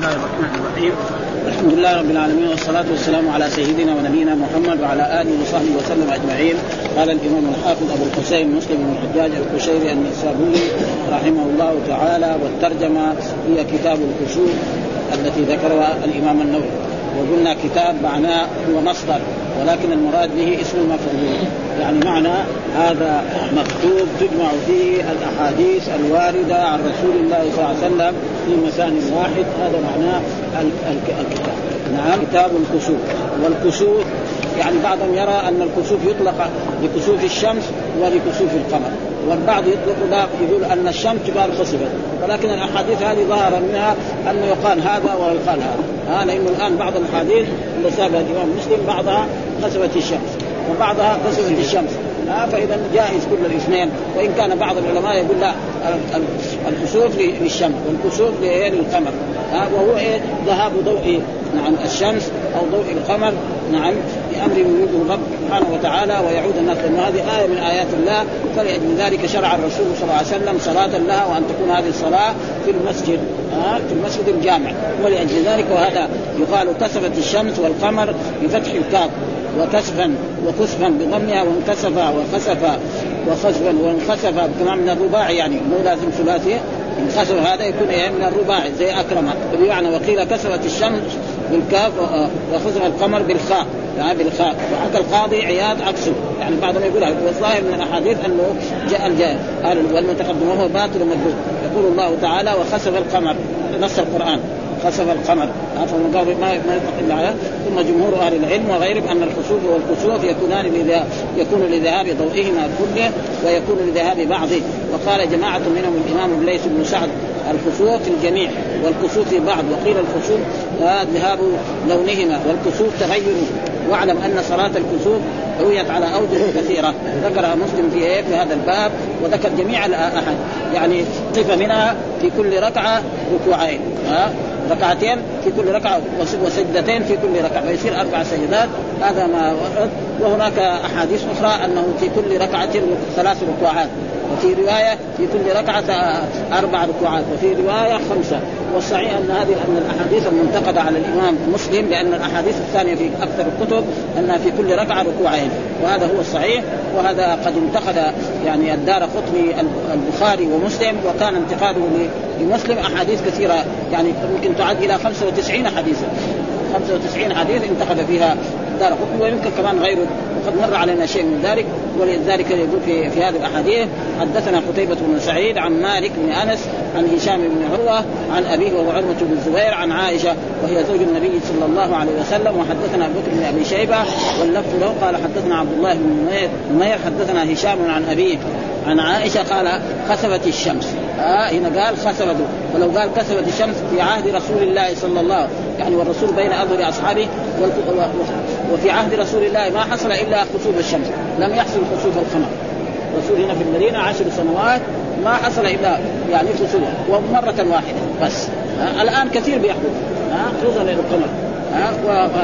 الله الرحمن الرحيم. الحمد لله رب العالمين والصلاة والسلام على سيدنا ونبينا محمد وعلى آله وصحبه وسلم أجمعين. قال الإمام الحافظ أبو الحسين مسلم بن الحجاج القشيري النسابوري رحمه الله تعالى والترجمة هي كتاب الكشوف التي ذكرها الإمام النووي. وقلنا كتاب معناه هو مصدر ولكن المراد به اسم المفعول. يعني معنى هذا مكتوب تجمع فيه الأحاديث الواردة عن رسول الله صلى الله عليه وسلم في مسان واحد. هذا معناه الكتاب. نعم. كتاب الكسوف. والكسوف يعني بعضهم يرى أن الكسوف يطلق لكسوف الشمس ولكسوف القمر. والبعض يطلق لا يقول أن الشمس تقال خسفت ولكن الأحاديث هذه ظهر منها أنه يقال هذا ويقال هذا. ها لأنه الآن بعض الاحاديث اللي سابها الإمام مسلم بعضها خسفت الشمس. وبعضها خسفت الشمس. ها فإذا جائز كل الاثنين. وإن كان بعض العلماء يقول لا الكسوف للشمس والكسوف للقمر. ها وهو إيه؟ ذهاب ضوء نعم الشمس أو ضوء القمر نعم بأمر يريده الرب سبحانه وتعالى ويعود الناس هذه آية من آيات الله فلاجل ذلك شرع الرسول صلى الله عليه وسلم صلاة لها وأن تكون هذه الصلاة في المسجد ها في المسجد الجامع. ولأجل ذلك وهذا يقال كسفت الشمس والقمر بفتح الكاف وكسفا وكسفا بضمها وانكسف وخسف وخسفا وانخسف كمان من الرباعي يعني مو لازم ثلاثي انخسف هذا يكون من الرباعي زي أكرمك. بمعنى وقيل كسفت الشمس بالكاف وخسف القمر بالخاء. يعني بالخاء. وحكى القاضي عياض عكسه. يعني بعضهم يقول والظاهر من الأحاديث أنه جاء الجاء قال والمتقدم وهو باطل ومكذوب يقول الله تعالى وخسف القمر. نص القرآن. خسف القمر. فمن قال ما يطلق على ثم جمهور أهل العلم وغيرهم أن الخسوف والكسوف يكونان لذهاب يكون لذهاب ضوئهما كله ويكون لذهاب بعضه. وقال جماعة منهم الإمام الليث بن سعد الخسوف في الجميع والكسوف في بعض وقيل الخسوف ذهاب لونهما والكسوف تغير. واعلم أن صلاة الكسوف رويت على أوجه كثيرة. ذكرها مسلم في إيه؟ في هذا الباب وذكر جميع الاحد يعني صفة منها في كل ركعة ركوعين. ها؟ ركعتين في كل ركعة وسجدتين في كل ركعة فيصير أربع سجدات. هذا ما وهناك أحاديث أخرى أنه في كل ركعة ثلاث ركوعات وفي رواية في كل ركعة أربع ركوعات وفي رواية خمسة. والصحيح أن هذه أن الأحاديث المنتقده على الإمام مسلم لأن الأحاديث الثانية في أكثر الكتب أنها في كل ركعة ركوعين. وهذا هو الصحيح وهذا قد انتقد يعني الدار قطني البخاري ومسلم وكان انتقاده لمسلم أحاديث كثيرة. يعني يمكن تعد إلى 95 حديثا. 95 حديث انتقد فيها الدار قطني ويمكن كمان غيره وقد مر علينا شيء من ذلك ولذلك يقول في في هذه الأحاديث حدثنا قتيبة بن سعيد عن مالك بن أنس عن هشام بن عروة عن أبيه وهو عروة بن الزبير عن عائشة وهي زوج النبي صلى الله عليه وسلم. وحدثنا أبو بكر بن أبي شيبة واللفظ له قال حدثنا عبد الله بن نمير حدثنا هشام عن أبيه عن عائشة قال خسفت الشمس. آه هنا قال خسفت ولو قال كسفت الشمس في عهد رسول الله صلى الله عليه وسلم. يعني والرسول بين اظهر أصحابه وفي عهد رسول الله ما حصل إلا خسوف الشمس. لم يحصل خسوف القمر. الرسول هنا في المدينة عشر سنوات ما حصل إلا يعني خسوف ومرة واحدة بس. آه الآن كثير بيحدث. آه خصوصا للقمر. آه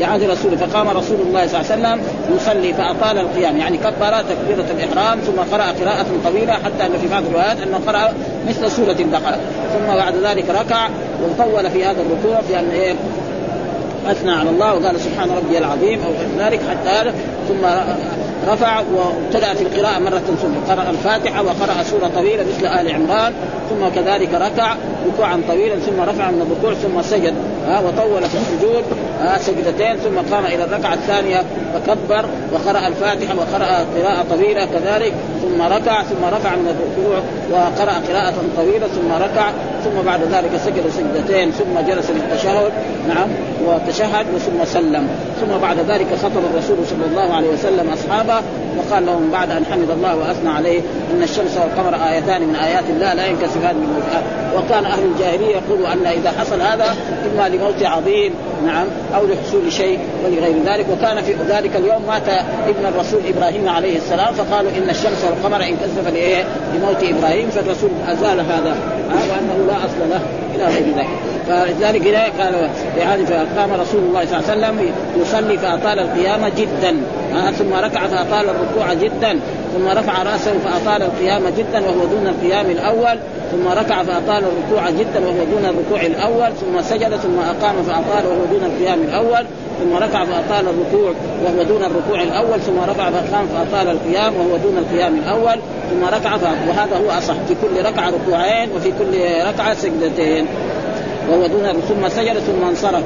وهذا عهد رسول فقام رسول الله صلى الله عليه وسلم يصلي فأطال القيام. يعني كبر تكبيرة الإحرام ثم قرأ قراءة طويلة حتى أن في بعض الروايات أنه قرأ مثل سورة البقرة. ثم بعد ذلك ركع وطول في هذا الركوع بان إيه أثنى على الله وقال سبحان ربي العظيم أو ذلك حتى ثم رفع وابتدأ في القراءة مرة ثم قرأ الفاتحة وقرأ سورة طويلة مثل آل عمران. ثم كذلك ركع ركوعا طويلا ثم رفع من الركوع ثم سجد ها وطول في السجود. ها سجدتين ثم قام إلى الركعة الثانية فكبر وقرأ الفاتحة وقرأ قراءة طويلة كذلك ثم ركع ثم رفع من الركوع وقرأ قراءة طويلة ثم ركع ثم بعد ذلك سجد سجدتين ثم جلس للتشهد نعم وتشهد ثم سلم ثم بعد ذلك خطب الرسول صلى الله عليه وسلم أصحابه وقال لهم بعد أن حمد الله وأثنى عليه إن الشمس والقمر آيتان من آيات الله لا ينكسفان من موت وكان أهل الجاهلية يقولوا أن إذا حصل هذا إما لموت عظيم نعم أو لحصول شيء ولغير ذلك. وكان في ذلك اليوم مات ابن الرسول إبراهيم عليه السلام فقالوا إن الشمس والقمر انكسف؟ لموت إبراهيم فالرسول أزال هذا وأنه لا أصل له إلى غير ذلك. فلذلك قال يعني فقام رسول الله صلى الله عليه وسلم يصلي فأطال القيامه جدا. ثم ركع فأطال الركوع جدا. ثم رفع رأسه فأطال القيام جدا وهو دون القيام الأول. ثم ركع فأطال الركوع جدا وهو دون الركوع الأول. ثم سجد ثم أقام فأطال وهو دون القيام الأول. ثم ركع فأطال الركوع وهو دون الركوع الأول. ثم رفع فأقام فأطال القيام وهو دون القيام الأول. ثم ركع وهذا هو أصح في كل ركعة ركوعين وفي كل ركعة سجدتين. وهو دون ثم سجد ثم انصرف.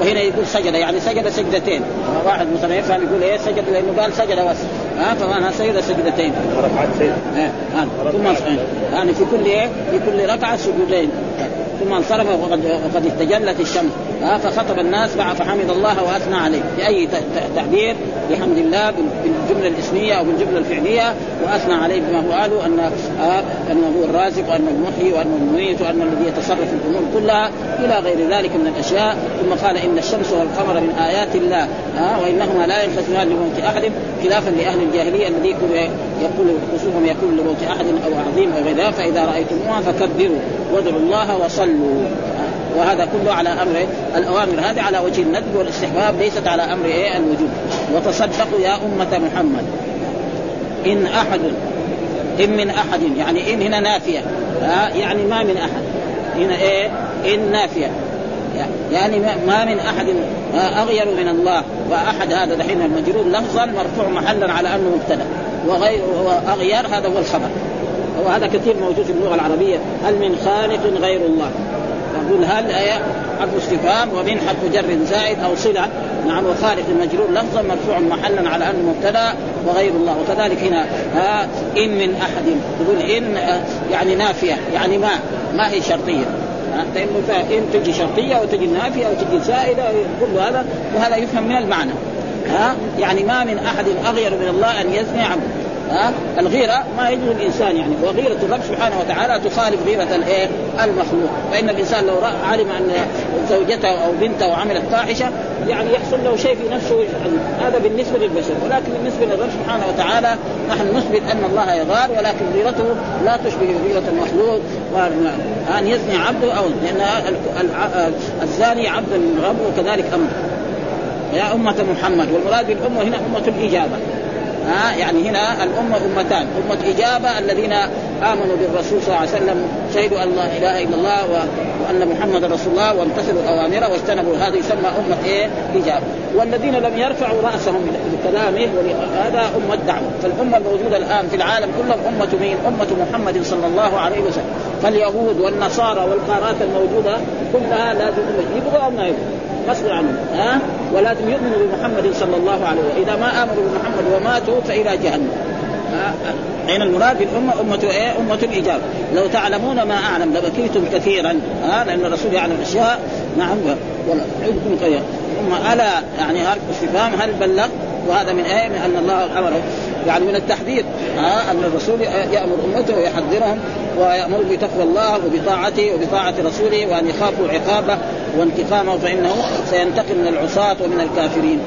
وهنا يقول سجد يعني سجد سجدتين. واحد مثلا يفهم يقول إيه سجد؟ لأنه قال سجد بس. ها فمعنى سجد سجدتين. ركعت سجد ثم يعني في كل إيه؟ في كل ركعة سجودين. ثم انصرف وقد وقد استجلت الشمس. فخطب الناس فحمد الله وأثنى عليه. بأي تعبير بحمد الله بالجملة الإسمية أو بالجملة الفعلية وأثنى عليه بما هو قاله ان أنه هو الرازق وأنه المحيي وأنه المميت وأنه الذي يتصرف في الأمور كلها إلى غير ذلك من الأشياء. ثم قال إن الشمس والقمر من آيات الله. ها وإنهما لا ينقسمان لموت أحد خلافا لأهل الجاهلية الذي يقول خصوصهم يقول لموت أحد أو عظيم أو غير فإذا رأيتموها فكبروا وادعوا الله وصلوا. وهذا كله على أمر الأوامر هذه على وجه الندب والاستحباب ليست على أمر إيه الوجوب. وتصدقوا يا أمة محمد. إن أحد إن من أحد يعني إن هنا نافية. ها يعني ما من أحد. هنا إيه؟ إن نافية. يعني ما من أحد أغير من الله. وأحد هذا دحين المجرور لفظا مرفوع محلا على أنه مبتدأ. وغير اغير هذا هو الخبر. وهذا كثير موجود في اللغة العربية. هل من خالق غير الله؟ يقول هل آية حرف استفهام ومن حرف جر زائد أو صلة؟ نعم وخالق المجرور لفظا مرفوع محلا على أنه مبتدأ وغير الله. وكذلك هنا ها إن من أحد. تقول إن يعني نافية يعني ما ما هي شرطية. إن تجي شرطية وتجي نافية وتجي زائدة كل هذا وهذا يفهم من المعنى. ها يعني ما من أحد أغير من الله أن يزني عبده ها؟ الغيرة ما يجوز الإنسان يعني. وغيرة الرب سبحانه وتعالى تخالف غيرة الإيه؟ المخلوق. فإن الإنسان لو علم أن زوجته أو بنته عملت فاحشة يعني يحصل له شيء في نفسه هذا بالنسبة للبشر. ولكن بالنسبة للرب سبحانه وتعالى نحن نثبت أن الله يغار ولكن غيرته لا تشبه غيرة المخلوق. أن يزني عبده أو لأن الزاني عبد الرب وكذلك أمر يا أمة محمد. والمراد بالأمة هنا أمة الإجابة. ها يعني هنا الأمة أمتان. أمة إجابة الذين آمنوا بالرسول صلى الله عليه وسلم شهدوا أن لا إله إلا الله وأن محمد رسول الله وامتثلوا اوامره واجتنبوا هذا يسمى أمة إيه؟ إجابة. والذين لم يرفعوا رأسهم لكلامه هذا أمة دعوة. فالأمة الموجودة الآن في العالم كلهم أمة مين؟ أمة محمد صلى الله عليه وسلم. فاليهود والنصارى والقارات الموجودة كلها لازم يبغوا أو ما يبغوا؟ غصب عنهم ها؟ ولازم يؤمنوا بمحمد صلى الله عليه وسلم. إذا ما آمنوا بمحمد وماتوا فإلى جهنم. حين المراد؟ بالأمة أمة إيه؟ أمة الإجابة لو تعلمون ما أعلم لبكيتم كثيرا. ها لأن الرسول يعلم أشياء نعم ولا عندكم كثيرا ثم ألا يعني استفهام هل بلغ؟ وهذا من إيه؟ من أن الله أمره. يعني من التحذير. ها أن الرسول يأمر أمته ويحذرهم ويأمر بتقوى الله وبطاعته وبطاعة رسوله وأن يخافوا عقابه وانتقامه فإنه سينتقم من العصاة ومن الكافرين.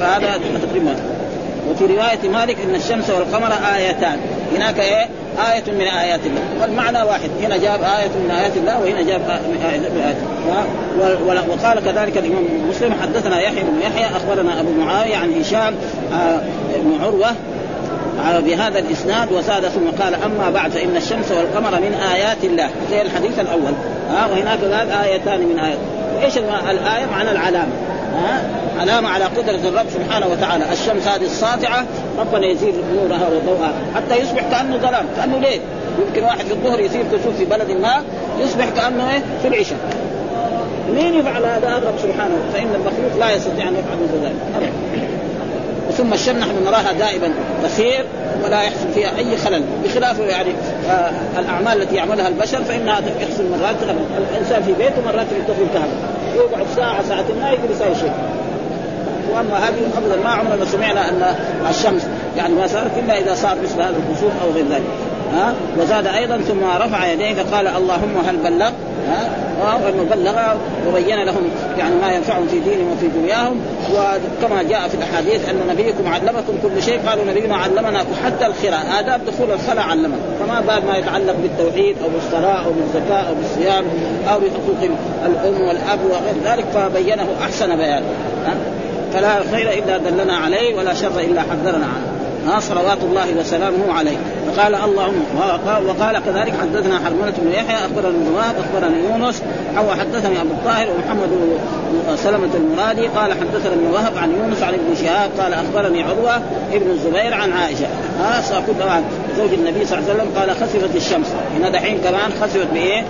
فهذا تقريبا وفي رواية مالك أن الشمس والقمر آيتان. هناك إيه؟ آية من آيات الله. والمعنى واحد. هنا جاب آية من آيات الله وهنا جاب آية من آيات الله. وقال كذلك الإمام مسلم حدثنا يحيى بن يحيى أخبرنا أبو معاوية عن هشام آه، بن عروة بهذا الإسناد وزاد ثم قال أما بعد فإن الشمس والقمر من آيات الله. زي الحديث الأول. ها وهناك قال آيتان من ايات وايش الآية معنى العلامة. ها علامة على قدرة الرب سبحانه وتعالى. الشمس هذه الساطعة ربنا يزيد نورها وضوءها. حتى يصبح كأنه ظلام كأنه ليل. يمكن واحد في الظهر يصير كسوف في بلد ما يصبح كأنه إيه؟ في العشاء. مين يفعل هذا؟ الرب سبحانه فإن المخلوق لا يستطيع أن يفعل مثل ذلك. ثم الشمس نحن نراها دائما تسير ولا يحصل فيها أي خلل. بخلاف يعني آه الأعمال التي يعملها البشر فإنها يحصل مرات الإنسان في بيته مرات يطفي الكهرباء يقعد ساعة ساعتين ما يقدر يسوي شيء. وأما هذه ابدا ما عمرنا سمعنا أن الشمس يعني ما صارت إلا إذا صار مثل هذا الكسوف أو غير ذلك. ها؟ وزاد أيضا ثم رفع يديه فقال اللهم هل بلغ ها؟ وانه بلغ وبين لهم يعني ما ينفعهم في دينهم وفي دنياهم. وكما جاء في الأحاديث أن نبيكم علمكم كل شيء قالوا نبينا علمنا حتى الخلاء اداب دخول الخلاء علمنا. فما بال ما يتعلق بالتوحيد أو بالصلاة أو بالزكاة أو بالصيام أو بحقوق الأم والأب وغير ذلك فبينه أحسن بيان. فلا خير إلا دلنا عليه ولا شر إلا حذرنا عنه. ها صلوات الله وسلامه عليه. فقال اللهم وقال كذلك حدثنا حرملة بن يحيى اخبرنا ابن وهب أخبرني يونس أو حدثني أبو الطاهر ومحمد سلمة المرادي قال حدثنا ابن وهب عن يونس عن ابن شهاب قال أخبرني عروة ابن الزبير عن عائشة. ها ساكت زوج النبي صلى الله عليه وسلم قال خسفت الشمس. هنا دحين كمان خسفت بإيه؟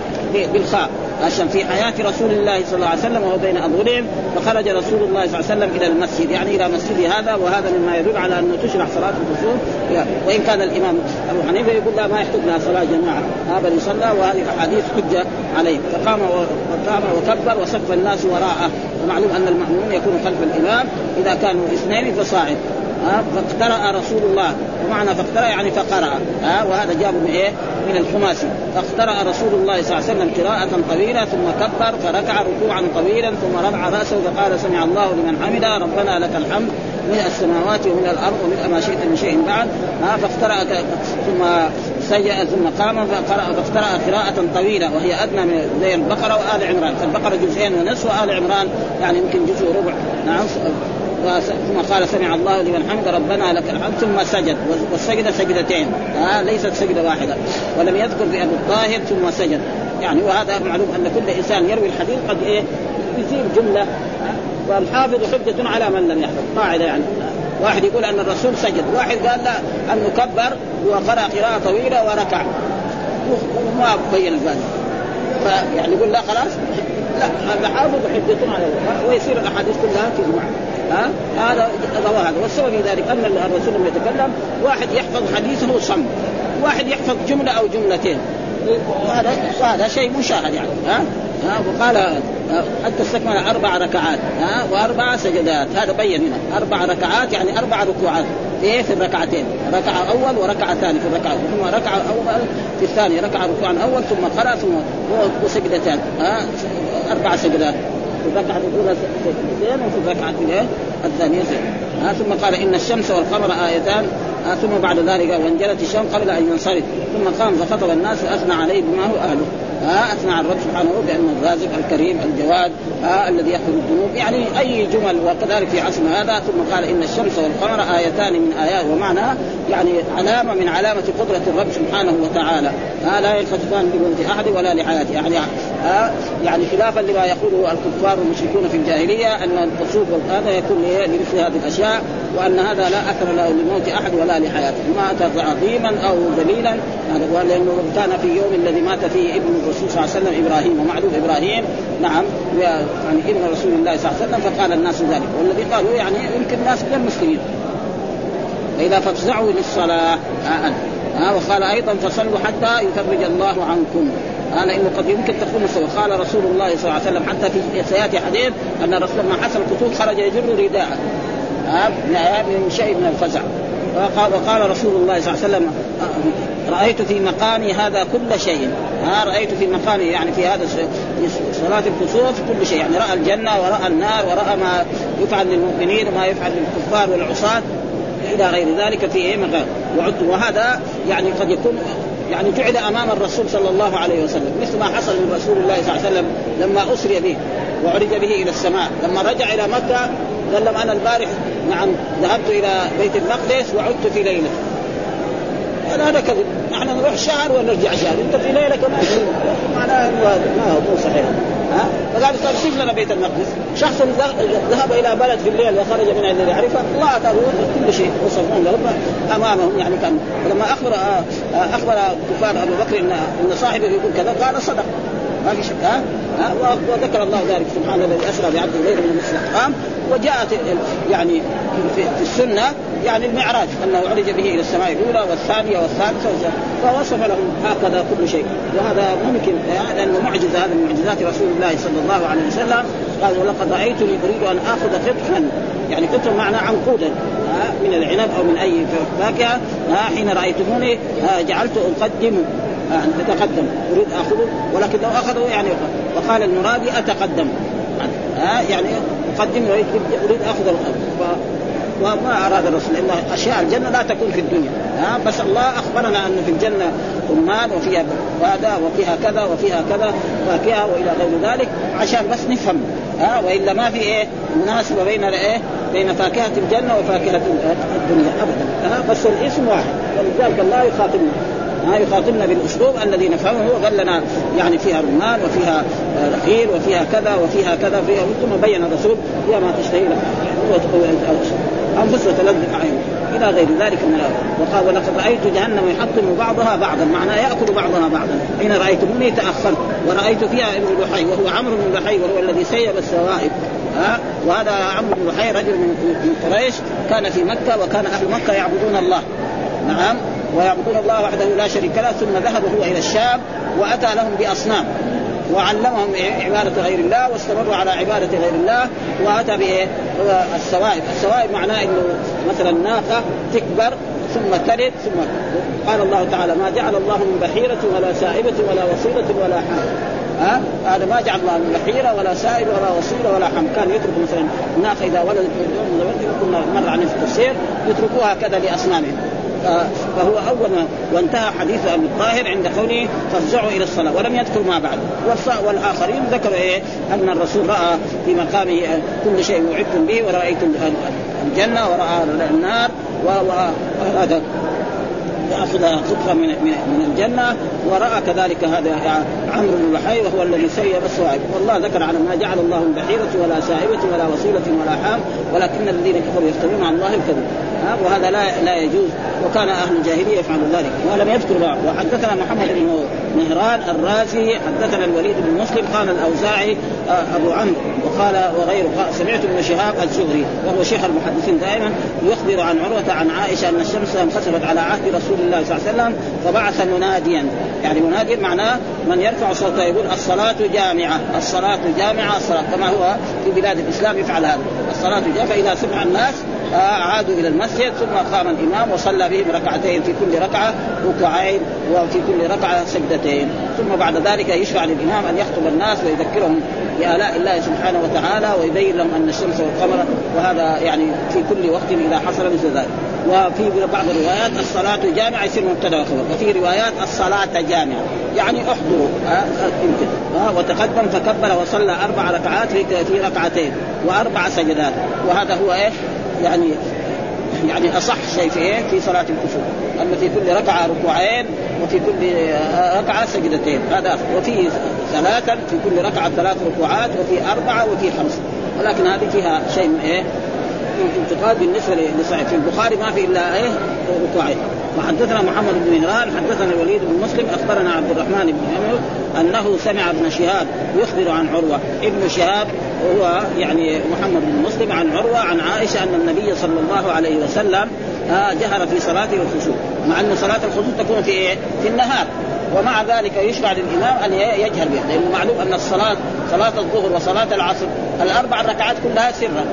بالخاء. عشان في حياة رسول الله صلى الله عليه وسلم وهو بين أظهرهم فخرج رسول الله صلى الله عليه وسلم إلى المسجد يعني إلى مسجد هذا وهذا مما يدل على أنه تشرح صلاة الكسوف وإن كان الإمام أبو حنيفة يقول لا ما يحتاج لها صلاة جماعة. هذا يصلى وهذه الأحاديث حجة عليه. فقام وقام وكبر وصف الناس وراءه. ومعلوم أن المأمومون يكون خلف الإمام إذا كانوا اثنين فصاعد. فاقترأ رسول الله. ومعنى فاقترأ يعني فقرأ ها وهذا جابه من إيه؟ من الخماسي. فاقترأ رسول الله صلى الله عليه وسلم قراءة طويلة ثم كبر فركع ركوعا طويلا ثم رفع رأسه فقال سمع الله لمن حمده ربنا لك الحمد من السماوات ومن الأرض ومن ما شئت من شيء بعد. ها فاقترأ ثم سجأ ثم قام فقرأ فاقترأ قراءة طويلة وهي أدنى من زي البقرة وآل عمران. فالبقرة جزئين ونصف وآل عمران يعني يمكن جزء ربع. نعم. ثم قال سمع الله لمن حمد ربنا لك الحمد ثم سجد. والسجدة سجدتين. آه ليست سجدة واحدة. ولم يذكر ابو الطاهر ثم سجد. يعني وهذا معلوم أن كل إنسان يروي الحديث قد إيه؟ يزيد جملة. آه والحافظ حجة على من لم يحفظ. قاعدة يعني. واحد يقول أن الرسول سجد. واحد قال لا أنه كبر وقرأ قراءة طويلة وركع. وما بين ذلك فيعني يقول لا خلاص. لا هذا حافظ حجة على ويصير الأحاديث كلها تجمع ها؟ هذا رواه هذا والسبب في ذلك أن الرسول لما يتكلم. واحد يحفظ حديثه صم. واحد يحفظ جملة أو جملتين. وهذا وهذا شيء مشاهد يعني. ها؟ ها؟ وقال حتى استكمل أربع ركعات ها؟ وأربع سجدات. هذا بين هنا. أربع ركعات يعني أربع ركوعات. إيه؟ في الركعتين. ركعة أول وركعة ثانية في الركعة ثم ركعة أول في الثانية ركعة ركوعا أول ثم قرأ ثم وسجدتان ها؟ أربع سجدات. في الركعة الأولى سجدتين وفي الركعة الثانية سجدتين ثم قال إن الشمس والقمر آيتان. ثم بعد ذلك وانجلت الشمس قبل أن ينصرف. ثم قام فخطب الناس واثنى عليه بما هو أهله. آه أثنى على الرب سبحانه بانه الرازق الكريم الجواد آه الذي يغفر الذنوب. يعني أي جمل وكذلك في عصر هذا ثم قال إن الشمس والقمر آيتان من آيات ومعنى يعني علامة من علامة قدرة الرب سبحانه وتعالى. آه لا يلتفتان لموت أحد ولا لحياته يعني آه يعني خلافا لما يقوله الكفار والمشركون في الجاهلية أن الخسوف هذا يكون لمثل هذه الأشياء وأن هذا لا أثر له لموت أحد ولا لحياته. ما أتى عظيما أو ذليلا لأنه كان في يوم الذي مات فيه ابن الرسول صلى الله عليه وسلم إبراهيم ومعلوم إبراهيم. نعم يعني إبن رسول الله صلى الله عليه وسلم فقال الناس ذلك. والذي قالوا يعني يمكن الناس من المسلمين فاذا فافزعوا للصلاة ها ها وقال أيضا فصلوا حتى يفرج الله عنكم. قال إنه قد يمكن تكون السبب قال رسول الله صلى الله عليه وسلم حتى في سياتي حديث أن الرسول لما حصل الكسوف خرج يجر رداءه. من شيء من الفزع. وقال, وقال رسول الله صلى الله عليه وسلم رأيت في مقامي هذا كل شيء. ها رأيت في مقامي يعني في هذا صلاة الكسوف كل شيء. يعني رأى الجنة ورأى النار ورأى ما يفعل للمؤمنين وما يفعل للكفار والعصاة. إلى غير ذلك في إيه مقام وهذا يعني قد يكون يعني جعل أمام الرسول صلى الله عليه وسلم مثل ما حصل لرسول الله صلى الله عليه وسلم لما أسري به وعرج به إلى السماء. لما رجع إلى مكة قال لهم أنا البارح نعم ذهبت إلى بيت المقدس وعدت في ليلة. قال هذا كذب. نحن نروح شهر ونرجع شهر. أنت في ليلة كمان معناه ما هو صحيح. ها؟ فقال طيب سيب لنا بيت المقدس. شخص ذهب إلى بلد في الليل وخرج من الذي يعرفه الله اتاه كل شيء. وصفون لهم أمامهم يعني كان ولما أخبر أخبر كفار أبو بكر ان إن صاحبه يقول كذا قال صدق. ما في شك ها؟ وذكر الله ذلك سبحان الذي أسرى بعبد الليل من المسجد الحرام وجاءت يعني في السنة يعني المعراج أنه عرج به إلى السماء الأولى والثانية والثالثة فوصف لهم هكذا كل شيء. وهذا ممكن لأنه معجزه هذا من معجزات رسول الله صلى الله عليه وسلم. قال ولقد رأيتني أريد أن آخذ قطفا. يعني قطفا معنى عنقودا من العنب أو من أي فاكهة حين رأيتموني جعلت اقدم يعني تتقدم. أريد أخذه ولكن لو أخذه يعني وقال المرادي أتقدم. ها؟ يعني أقدم أريد اخذ وما أراد الرسول لأن أشياء الجنة لا تكون في الدنيا. ها؟ بس الله أخبرنا أنه في الجنة رمان وفيها هذا وفيها كذا وفيها كذا فاكهه وإلى غير ذلك عشان بس نفهم. ها؟ وإلا ما في إيه؟ مناسبة بين إيه؟ بين فاكهة الجنة وفاكهة الدنيا. ابدا. ها؟ بس الاسم واحد. ولذلك الله يخاطبنا. ها يخاطبنا بالأسلوب الذي نفهمه قال لنا يعني فيها رمان وفيها رخيل وفيها كذا وفيها كذا فيها ثم بين الرسول فيها ما تشتهي أنفس وتلذ الاعين إلى غير ذلك من وقال ولقد رأيت جهنم يحطم بعضها بعضا. معناه يأكل بعضها بعضا. حين رأيتموني تأخرت. ورأيت فيها ابن لحي. وهو عمرو بن لحي. وهو الذي سيب السوائب. ها؟ وهذا عمرو بن لحي رجل من قريش. كان في مكة وكان أهل مكة يعبدون الله. نعم. ويعبدون الله وحده لا شريك له ثم ذهب هو إلى الشام وأتى لهم بأصنام. وعلمهم عبادة غير الله واستمروا على عبادة غير الله وأتى بإيه؟ السوائب، السوائب معناه إنه مثلا ناقة تكبر ثم تلد ثم قال الله تعالى ما جعل الله من بحيرة ولا سائبة ولا وصيلة ولا حام ها؟ هذا ما جعل الله من بحيرة ولا سائل ولا وصيلة ولا حم كان يترك مثلا الناقه إذا ولدت في اليوم كنا مر عن التفسير يتركوها كذا لأصنامهم. فهو أول ما وانتهى حديث ابي الطاهر عند قوله فارجعوا إلى الصلاة ولم يذكر ما بعد. والآخرين ذكروا إيه؟ أن الرسول رأى في مقامه كل شيء وعدتم به ورايت الجنة ورأى النار وهذا ياخذ قطفه من من الجنة ورأى كذلك هذا عمرو بن لحي وهو الذي سيب الصواعب والله ذكر على ما جعل الله من بحيره ولا سائبة ولا وصيلة ولا حام ولكن الذين كفروا يفترون على الله الكذب. وهذا لا لا يجوز وكان أهل الجاهلية يفعلون ذلك. ولم يذكر بعض. وحدثنا محمد بن مهران الرازي حدثنا الوليد بن مسلم قال الأوزاعي آه، أبو عمرو وقال وغيره. سمعت ابن شهاب الزهري وهو شيخ المحدثين دائما يخبر عن عروة عن عائشة أن الشمس انخسفت على عهد رسول الله صلى الله عليه وسلم فبعث مناديا. يعني مناديا معناه من يرفع صوته يقول الصلاة جامعة الصلاة جامعة الصلاة كما هو في بلاد الإسلام يفعل هذا. الصلاة جامعة فاذا سمع الناس عادوا إلى المسجد ثم قام الإمام وصلى بهم ركعتين في كل ركعة ركوعين وفي كل ركعة سجدتين. ثم بعد ذلك يشرع للإمام أن يخطب الناس ويذكرهم بآلاء الله سبحانه وتعالى ويبين لهم أن الشمس والقمر وهذا يعني في كل وقت إذا حصل مثل ذلك. وفي بعض الروايات الصلاة جامعة يصير مبتدأ وخبر وفي روايات الصلاة جامعة. يعني احضروا ها وتقدم فكبر وصلى أربع ركعات في ركعتين وأربع سجدات. وهذا هو إيه يعني يعني أصح شيء في إيه؟ في صلاة الكسوف. أما في كل ركعة ركوعين وفي كل ركعة سجدتين. هذا وفي ثلاثا في كل ركعة ثلاث ركوعات وفي أربعة وفي خمسة. ولكن هذه فيها شيء من إيه؟ انتقاد بالنسبة لصحيح في البخاري ما في إلا إيه؟ ركوعين. وحدثنا محمد بن مهران حدثنا الوليد بن مسلم أخبرنا عبد الرحمن بن عمر أنه سمع ابن شهاب يخبر عن عروة. ابن شهاب وهو يعني محمد بن مسلم عن عروة عن عائشة أن النبي صلى الله عليه وسلم آه، جهر في صلاته الخشوع. مع أن صلاة الخشوع تكون في إيه؟ في النهار. ومع ذلك يشرع للإمام أن يجهر بها. لأنه معلوم أن الصلاة صلاة الظهر وصلاة العصر الأربع ركعات كلها سرا.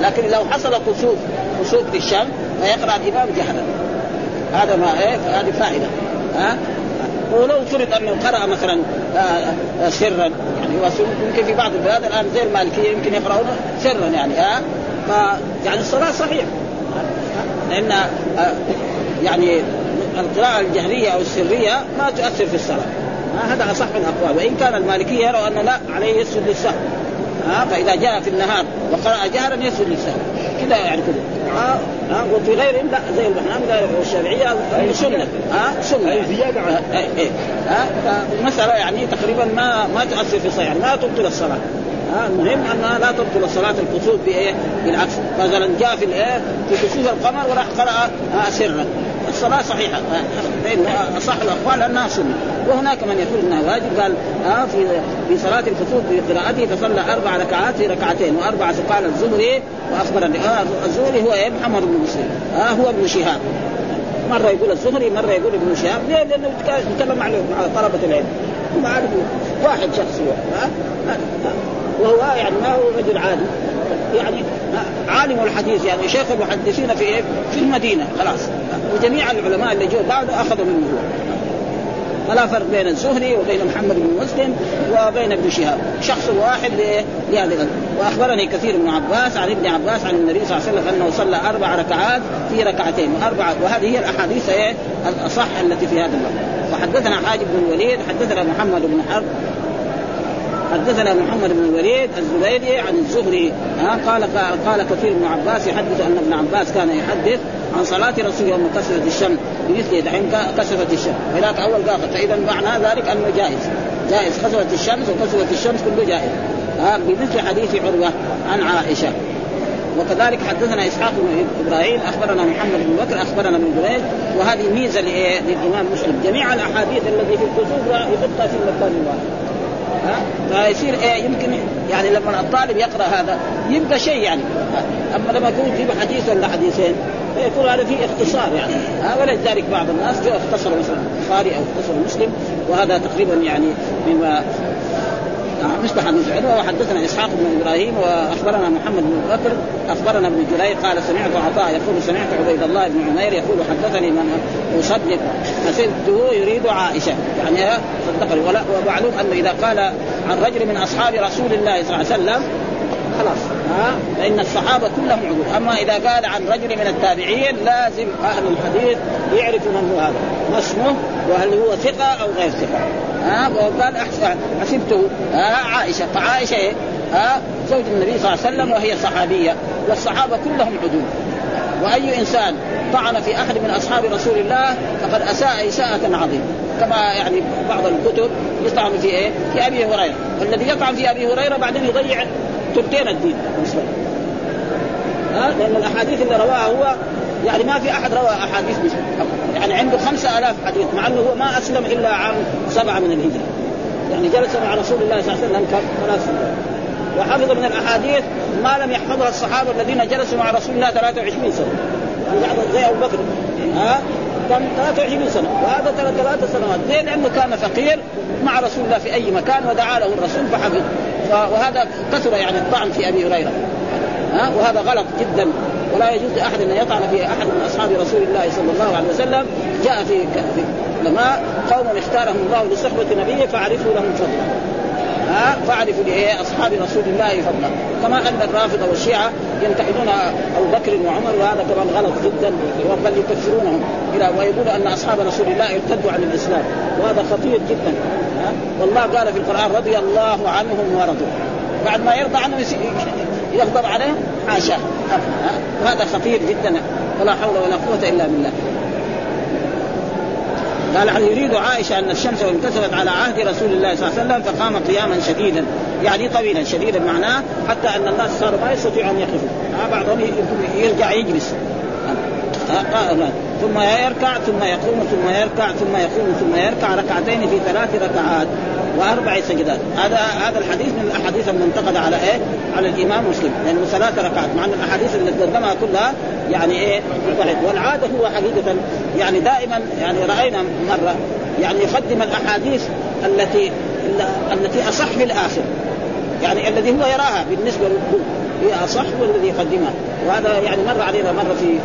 لكن لو حصل كسوف كسوف للشمس فيقرأ الإمام جهرا هذا ما إيه؟ هذه فائدة. ها؟ ولو فرض أنه قرأ مثلا آه، آه، سرا يعني يمكن في بعض البلاد الآن زي المالكيه يمكن يقرؤون سرا يعني ها؟ ف يعني الصلاة صحيح. لأن آه، يعني القراءة الجهرية أو السرية ما تؤثر في الصلاة. هذا أصح الأقوال. وإن كان المالكية يروا انه لا عليه يسجد للسهو ها فإذا جاء في النهار وقرأ جهرا يسجد للسهو كذا يعني كذا. ها ها وفي غيرهم لا زي الحنابلة والشافعية سنة ها سنة. أي زيادة عن إيه إيه. ها فمسألة يعني تقريبا ما ما تؤثر في الصلاة يعني ما تبطل الصلاة. ها المهم أنها لا تبطل صلاة الكسوف بإيه؟ بالعكس. مثلا جاء في الإيه؟ في كسوف القمر وراح قرأ سرا. الصلاة صحيحة. لأن أصح الأقوال أنها سنة. وهناك من يقول إنها واجب. قال آه في في صلاة الكسوف بقراءته فصلى أربع ركعات في ركعتين وأربع قال الزهري واخبرني آه الزهري هو إيه؟ محمد بن مسلم. آه هو ابن شهاب. مرة يقول الزهري مرة يقول ابن شهاب. ليه؟ لأنه يتكلم مع طلبة العلم. ما واحد شخص هو. وهو يعني ما هو رجل عادي يعني عالم الحديث. يعني شيخ المحدثين في إيه؟ في المدينة. خلاص. وجميع العلماء اللي جو بعده أخذوا منه هو. فلا فرق بين الزهري وبين محمد بن مسلم وبين ابن شهاب. شخص واحد لهذه وأخبرني كثير من عباس عن ابن عباس عن النبي صلى الله عليه وسلم أنه صلى أربع ركعات في ركعتين. واربع وهذه هي الأحاديث الأصح التي في هذا الباب. وحدثنا حاجب بن الوليد حدثنا محمد بن حرب حدثنا محمد بن الوليد الزبيدي عن الزهري ها؟ قال قال كثير بن عباس يحدث أن ابن عباس كان يحدث عن صلاة رسول يوم كسفت الشمس. بمثله دحين كسفت الشمس. هناك أول قاطع فإذا معنى ذلك أنه جائز. جائز كسفت الشمس وكسفت الشمس كله جائز. ها بمثل حديث عروة عن عائشة. وكذلك حدثنا إسحاق بن إبراهيم أخبرنا محمد بن بكر أخبرنا ابن جريج. وهذه ميزة للإمام مسلم. جميع الأحاديث التي في الكتب يحطها في المكان الواحد. ها؟ فيصير إيه يمكن يعني لما الطالب يقرأ هذا يبقى شيء يعني. أما لما يكون في حديث ولا حديثين فيكون هذا فيه اختصار يعني. ولذلك بعض الناس اختصر مثلا البخاري أو اختصر مسلم وهذا تقريبا يعني مما مصبح بن عروه وحدثنا إسحاق بن إبراهيم وأخبرنا محمد بن بكر أخبرنا ابن جرير قال سمعت عطاء يقول سمعت عبيد الله بن عمير يقول حدثني من أصدق حسبته يريد عائشة. يعني صدقني. ومعلوم أنه إذا قال عن رجل من أصحاب رسول الله صلى الله عليه وسلم خلاص. ها فإن الصحابة كلهم عدول أما إذا قال عن رجل من التابعين لازم أهل الحديث يعرفوا من هو هذا. ما اسمه؟ وهل هو ثقة أو غير ثقة. ها؟ وقال حسبته. ها؟ عائشة. فعائشة إيه؟ ها؟ زوج النبي صلى الله عليه وسلم وهي صحابية. والصحابة كلهم عدول. وأي إنسان طعن في أحد من أصحاب رسول الله فقد أساء إساءة عظيمة. كما يعني بعض الكتب يطعن في إيه؟ في أبي هريرة. والذي يطعن في أبي هريرة بعدين يضيع ثلثين الدين بالنسبة ها؟ لأن الأحاديث اللي رواها هو يعني ما في أحد روى أحاديث مسلم يعني عنده خمسة ألاف حديث مع إنه هو ما أسلم إلا عام سبعة من الهجرة. يعني جلس مع رسول الله صلى الله عليه وسلم ثلاث سنوات وحفظ من الأحاديث ما لم يحفظها الصحابة الذين جلسوا مع رسول الله 23 سنة. يعني بعض زي أبو بكر. ها؟ كان 23 سنة. وهذا ترى ثلاث سنوات. ليه؟ لأنه كان فقير مع رسول الله في أي مكان ودعا له الرسول فحفظ. وهذا كثر يعني الطعن في أبي هريرة. ها؟ وهذا غلط جدا. ولا يجوز لأحد أن يطعن في أحد من أصحاب رسول الله صلى الله عليه وسلم. جاء في علماء قوم اختارهم الله لصحبة نبيه فعرفوا لهم فضلا ها فاعرفوا لاصحاب رسول الله فضلا. كما أن الرافضة والشيعة ينتقدون أبو بكر وعمر وهذا كمان غلط جدا بل يكفرونهم. إلى ويقول أن أصحاب رسول الله ارتدوا عن الإسلام. وهذا خطير جدا. ها؟ والله قال في القرآن رضي الله عنهم ورضوا. بعد ما يرضى عنهم يغضب عليهم حاشا وهذا خطير جدا. ولا حول ولا قوة إلا بالله. قال يريد عائشة أن الشمس انكسرت على عهد رسول الله صلى الله عليه وسلم فقام قياما شديدا يعني طويلا شديدا معناه حتى أن الناس صاروا ما يستطيعوا أن يقفوا. بعضهم يرجع يجلس. ثم يركع ثم يقوم ثم يركع ثم يقوم ثم يركع ركعتين في ثلاث ركعات وأربع سجدات. هذا هذا الحديث من الأحاديث المنتقدة على إيه؟ على الإمام مسلم. لأنه ثلاث ركعات مع أن الأحاديث اللي قدمها كلها يعني إيه؟ والعادة هو حقيقه يعني دائما يعني رأينا مرة يعني يقدم الأحاديث التي التي أصح في الآخر. يعني الذي هو يراها بالنسبة له هي أصح والذي يقدمها. وهذا يعني مر علينا مرة في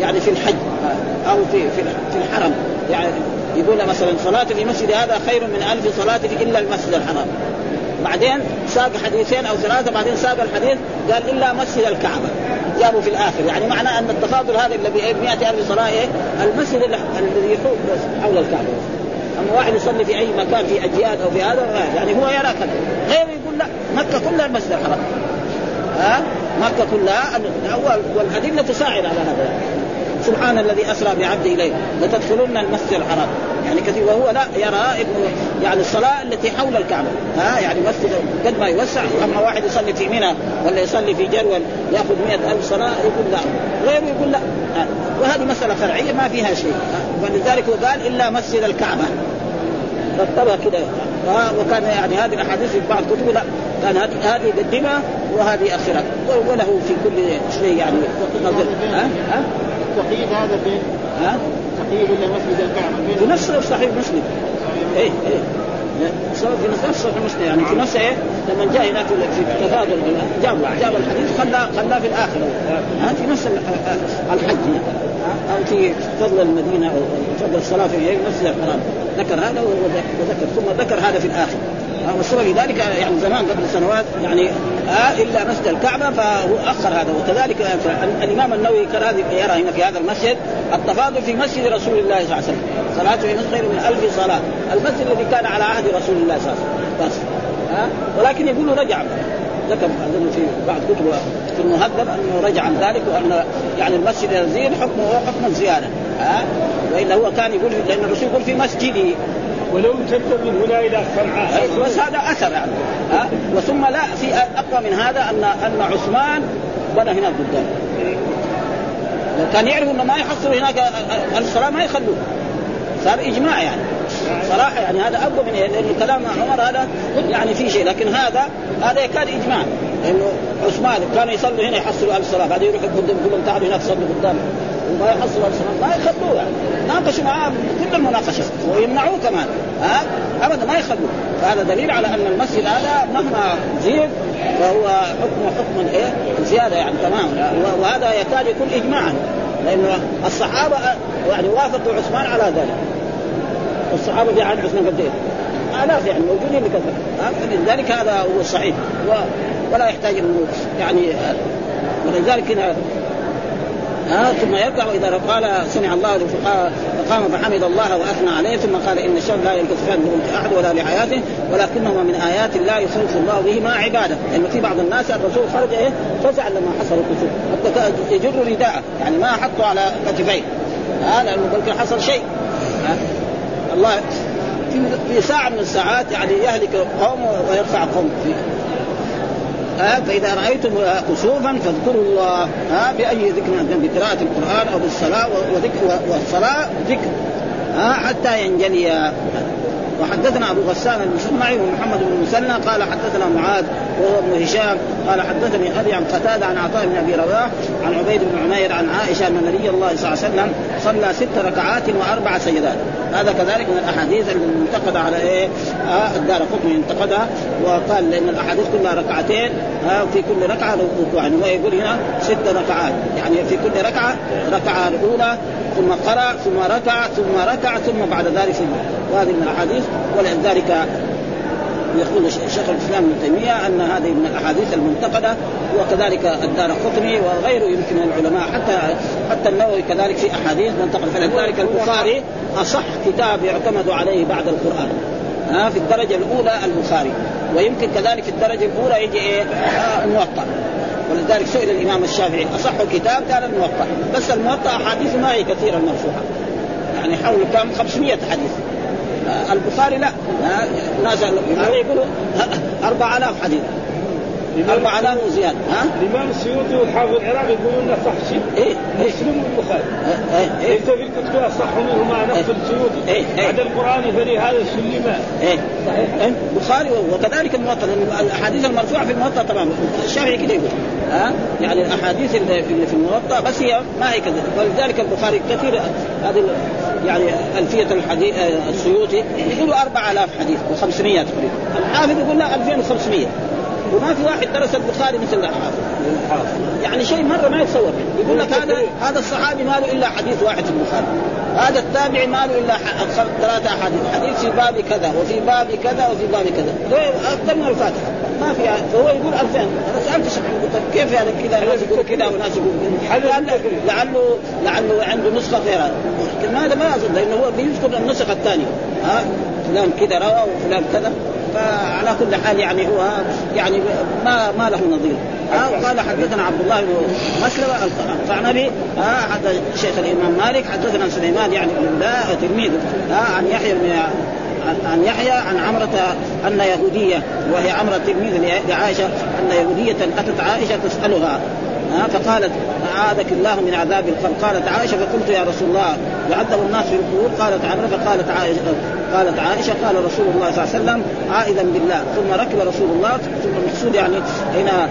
يعني في الحج أو في في الحرم. يعني يقول مثلا صلاة في مسجد هذا خير من ألف صلاة إلا المسجد الحرام. بعدين ساق حديثين أو ثلاثة بعدين ساق الحديث قال إلا مسجد الكعبة. جابوا في الآخر. يعني معنى أن التفاضل هذا الذي ب 100 ألف صلاة إيه؟ المسجد الذي يحول حول الكعبة. أما واحد يصلي في أي مكان في أجياد أو في هذا يعني هو يرى كذا غيره يقول لا مكة كلها المسجد الحرام. ها؟ مكة كلها والأدلة تساعد على هذا. سبحان الذي أسرى بعبده إليه. لتدخلن المسجد الحرام. يعني كثير. وهو لا يرى انه يعني الصلاة التي حول الكعبة. ها يعني مسجد قد ما يوسع. أما واحد يصلي في منى ولا يصلي في جرول يأخذ مئة ألف صلاة يقول لا. غيره يقول لا. وهذه مسألة فرعية ما فيها شيء. ولذلك هو قال إلا مسجد الكعبة. رتبها كده. وكان يعني هذه الأحاديث في بعض كتبه لا. كان هذه يقدمها وهذه اخرها وله في كل شيء يعني. نظر ها ها. التقييد هذا فين؟ ها؟ تقييد ولا مسجد الكعبة في نفس صحيح مسلم. إيه إيه. سبب في نفس صحيح مسلم. يعني في نفس إيه؟ لما جاء هناك في تفاضل جاب جاب الحديث خلاه خلاه في الآخر. ها في نفس الحج. أو في فضل المدينة أو فضل الصلاة في نفس الحرام ذكر هذا وذكر ثم ذكر هذا في الآخر. والسبب لذلك يعني زمان قبل سنوات يعني آه إلا مسجد الكعبة فهو اخر هذا. وكذلك الإمام النووي كان يرى هنا في هذا المسجد التفاضل في مسجد رسول الله صلى الله عليه وسلم. صلاته في خير من ألف صلاة. المسجد الذي كان على عهد رسول الله صلى الله عليه وسلم. ها ولكن يقول رجع. ذكر في بعض كتب في المهذب أنه رجع عن ذلك وأن يعني المسجد يزيد حكمه حكم الزيادة. ها وإلا هو كان يقول لأن الرسول يقول في مسجدي. ولو امتد من هنا إلى صنعاء بس هذا أثر يعني. ها؟ وثم لا في أقوى من هذا ان أن عثمان بنى هناك قدام لو كان يعرف إنه ما يحصلوا هناك الصلاة ما يخلوه. صار إجماع يعني. صراحة يعني هذا أقوى من لأن كلام عمر هذا يعني في شيء. لكن هذا هذا يكاد إجماع. لأنه عثمان كانوا يصلوا هنا يحصلوا الصلاه بعدين يروحوا قدام كلهم تعالوا هناك صلوا قدام. وما يحصلوا الصلاه ما يخلوه يعني. ناقشوا معاه كل المناقشة. ويمنعوه كمان ها؟ ابدا ما يخلوه. فهذا دليل على أن المسجد هذا مهما زيد فهو حكمه حكم إيه؟ زيادة يعني تمام. وهذا يكاد يكون اجماعا لأنه الصحابة يعني وافقوا عثمان على ذلك. الصحابة في عهد عثمان قد إيه؟ آلاف يعني موجودين بكثرة. لذلك هذا هو الصحيح ولا يحتاج انه يعني ولذلك هنا ها ثم يركع واذا قال سمع الله فقام فحمد الله وأثنى عليه ثم قال إن الشر لا ينكسفان لملك أحد ولا لحياته ولكنهما من آيات الله يخوف الله به مع عبادة. لأنه في بعض الناس الرسول خرج إيه فزع لما حصل الكسوف حتى يجر رداءه يعني ما حطه على كتفيه. ها لأنه بلكن حصل شيء. الله في ساعة من الساعات يعني يهلك قوم ويرفع قوم فيه. ها فإذا رأيتم كسوفا فاذكروا الله ها بأي ذكر بقراءة القرآن أو بالصلاة وذكر والصلاه ذكر ها حتى ينجلي وحدثنا أبو غسان المسمعي ومحمد بن المثنى قال حدثنا معاذ وهو ابن هشام قال حدثني أبي عن قتادة عن عطاء بن أبي رواح عن عبيد بن عمير عن عائشة أن نبي الله صلى الله عليه وسلم صلى ست ركعات وأربع سجدات. هذا كذلك من الأحاديث المنتقدة على إيه؟ آه الدار قطني انتقدها وقال لأن الأحاديث كلها ركعتين آه في كل ركعة ركوع يعني هو يقول هنا ست ركعات. يعني في كل ركعة ركعة الأولى ثم قرأ ثم ركع ثم ركع ثم بعد ذلك وهذه من الأحاديث ولذلك يقول شيخ الإسلام ابن تيمية أن هذه من الأحاديث المنتقدة وكذلك الدار قطني وغيره يمكن من العلماء حتى حتى النووي كذلك في أحاديث منتقدة. فلذلك البخاري أصح كتاب يعتمد عليه بعد القرآن. ها في الدرجة الأولى البخاري. ويمكن كذلك في الدرجة الأولى يجي إيه؟ الموطأ. ولذلك سئل الإمام الشافعي أصح كتاب؟ قال الموطأ. بس الموطأ احاديث ما هي كثيرة المرفوعه يعني حول كم؟ 500 حديث. البخاري لا. ناس يقولوا 4000 حديث. 4000 وزيادة. ها؟ الإمام السيوطي والحافظ العراقي يقولون انه صح شيء. إيه مسلم والبخاري إيه إيه ليس في الكتب أصح منهما نفس السيوطي. إيه. إيه بعد القرآن فلهذا سلما إيه. صحيح البخاري وكذلك الموطأ لأن الأحاديث المرفوعة في الموطأ طبعا. الشافعي كده يقول ها؟ يعني الأحاديث اللي في الموطأ بس هي ما هي كذا. ولذلك البخاري كثير هذه يعني ألفية الحديث السيوطي يقولوا 4000 حديث و500 تقريبا. الحافظ يقول لا 2500 وما في واحد درس البخاري مثل الحافظ يعني شيء مرة ما يتصور. يقول لك هذا هذا الصحابي ما له إلا حديث واحد في البخاري. هذا التابعي ما له إلا ثلاثة أحاديث. حديث في باب كذا وفي باب كذا وفي باب كذا. أكثر من الفاتحة. ما في فهو يقول 2000 أنا سألت شيخ قلت كيف يعني كذا ناس يقول كذا وناس يقول لعله لعله لعله عنده نسخة غيرها لكن هذا ما أظن لأنه هو بيذكر النسخة الثانية. ها؟ فلان كذا روى وفلان كذا. فعلى كل حال يعني هو يعني ما ما له نظير. آه قال حدثنا عبد الله بن مسلمة القعنبي آه حتى شيخ الإمام مالك حدثنا سليمان يعني بن الله تلميذ آه عن يحيى بن عن يحيى عن عمرة أن يهودية وهي عمرة تلميذ لعائشة أن يهودية أتت عائشة تسألها ها فقالت أعاذك الله من عذاب القبر. قالت عائشة فقلت يا رسول الله يعذب الناس في القبور؟ قالت عمرو فقالت عائشة قالت عائشة قال رسول الله صلى الله عليه وسلم عائذا بالله. ثم ركب رسول الله ثم المقصود يعني هنا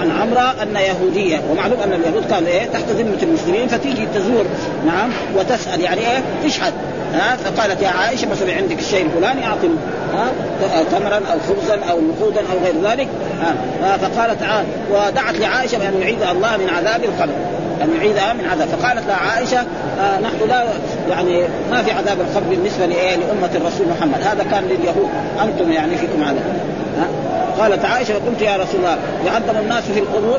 عن عمرة ان يهودية. ومعلوم أن اليهود كانوا إيه تحت ذمة المسلمين فتيجي تزور نعم وتسأل يعني إيه تشهد. ها فقالت يا عائشة مثلا عندك الشيء الفلاني أعطني ها تمرا أو خبزا أو نقودا أو غير ذلك. ها فقالت ع... ودعت لعائشة بأن يعيدها الله من عذاب القبر. ان يعيدها من عذاب. فقالت لها عائشة آه نحن لا يعني ما في عذاب القبر بالنسبة لأمة الرسول محمد. هذا كان لليهود. أنتم يعني فيكم عذاب ها؟ قالت عائشة فقلت يا رسول الله يعذب الناس في القبور؟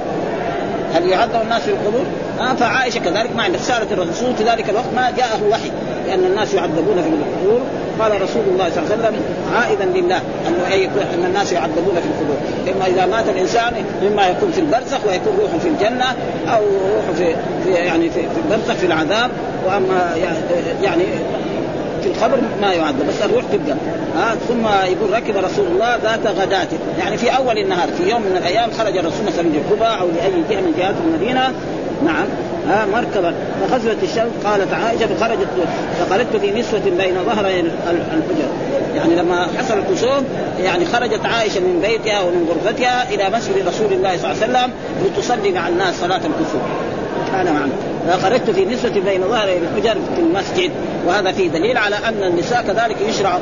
هل يعذب الناس في القبور؟ آه فعائشة كذلك ما عندها. سألت الرسول في ذلك الوقت ما جاءه وحي لأن الناس يعذبون في القبور. قال رسول الله صلى الله عليه وسلم عائدا لله انه أن الناس يعذبون في القبور. إما إذا مات الإنسان إما يكون في البرزخ ويكون روحه في الجنة أو روحه في, في يعني في, في البرزخ في العذاب. وأما يعني في القبر ما يعذب بس الروح تبقى ها ثم يقول ركب رسول الله ذات غداة. يعني في أول النهار في يوم من الأيام خرج الرسول مثلا لقبى أو لأي جهة من جهات المدينة نعم. ها مركبا. فغزوت الشمس قالت عائشة فخرجت فخرجت في نسوة بين ظهري الحجر. يعني لما حصل الكسوف يعني خرجت عائشة من بيتها ومن غرفتها إلى مسجد رسول الله صلى الله عليه وسلم لتصلي مع الناس صلاة الكسوف. كان معنا فخرجت في نسوة بين ظهري الحجر في المسجد. وهذا فيه دليل على أن النساء كذلك يشرع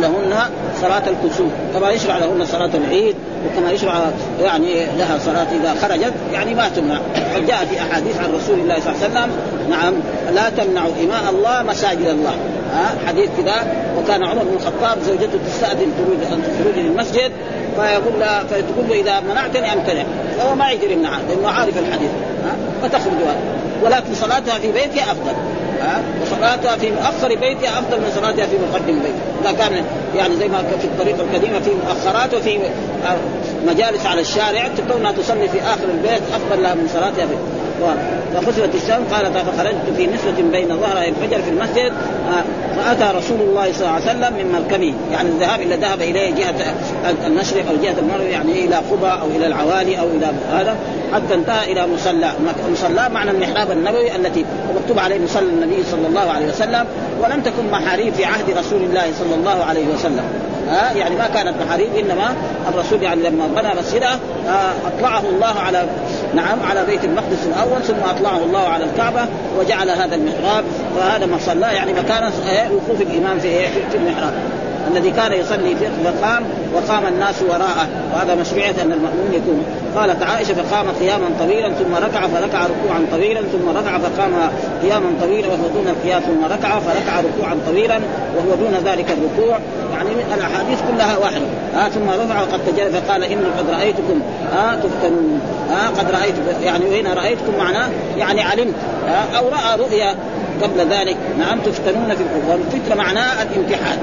لهن صلاة الكسوف كما يشرع لهن صلاة العيد وكما يشرع يعني لها صلاة إذا خرجت يعني ما تمنع. جاء في أحاديث عن رسول الله صلى الله عليه وسلم نعم لا تمنعوا إماء الله مساجد الله. ها حديث كذا. وكان عمر بن الخطاب زوجته تستأذن تريد أن تخرج للمسجد فيقول لها فتقول له إذا منعتني أمتنع. فهو ما يقدر يمنعها لأنه عارف الحديث. ها فتخرج. ولكن صلاتها في بيتها أفضل. ها؟ وصلاتها في مؤخر بيتها أفضل من صلاتها في مقدم بيتها. إذا كان يعني زي ما في الطريقة القديمة في مؤخرات وفي مجالس على الشارع تكونها تصلي في آخر البيت أفضل لها من صلاتها في فخسفت الشمس قال فخرجت في نسوة بين ظهري الفجر في المسجد فأتى رسول الله صلى الله عليه وسلم من مركبه يعني الذهاب إلى ذهب إليه جهة المشرق أو جهة المغرب يعني إلى قبى أو إلى العوالي أو إلى هذا حتى انتهى إلى مصلى. مصلى معنى المحراب النبوي التي مكتوب عليه مصلى النبي صلى الله عليه وسلم ولم تكن محاريب في عهد رسول الله صلى الله عليه وسلم. ها؟ يعني ما كانت محاريب إنما الرسول يعني لما بنى مسجده أطلعه الله على نعم على بيت المقدس الأول ثم أطلعه الله على الكعبة وجعل هذا المحراب وهذا مصلى يعني مكان وقوف الإمام في في المحراب. الذي كان يصلي فقام وقام الناس وراءه وهذا مشروعية أن المأمون يكون قالت عائشة فقام قياما طويلا ثم ركع فركع ركوعا طويلا ثم ركع فقام قياما طويلا وهو دون القيام ثم ركع فركع ركوعا طويلا وهو دون ذلك الركوع. يعني الأحاديث كلها واحدة. آه ثم رفع وقد تجلى فقال إن قد رأيتكم. آه تفتنون. آه قد رأيتكم يعني وهنا رأيتكم معناه؟ يعني علمت. آه أو رأى رؤيا قبل ذلك. نعم تفتنون في الكفر. والفتنة معناه الامتحان.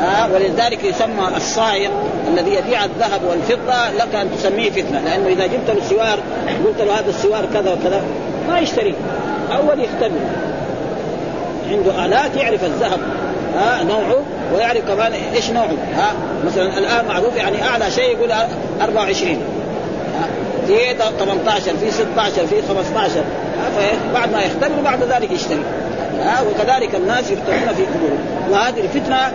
آه ولذلك يسمى الصائغ الذي يبيع الذهب والفضة لك أن تسميه فتنة لأنه إذا جبت له سوار قلت له هذا السوار كذا وكذا ما يشتري. أول يختبر. عنده آلات يعرف الذهب ها آه نوعه ويعرف كمان إيش نوعه ها. آه مثلا الآن معروف يعني أعلى شيء يقول 24 ها. في 18 في 16 في 15 بعد ما يختبر بعد ذلك يشتري. وكذلك الناس يفتنون في قبورهم. وهذه الفتنة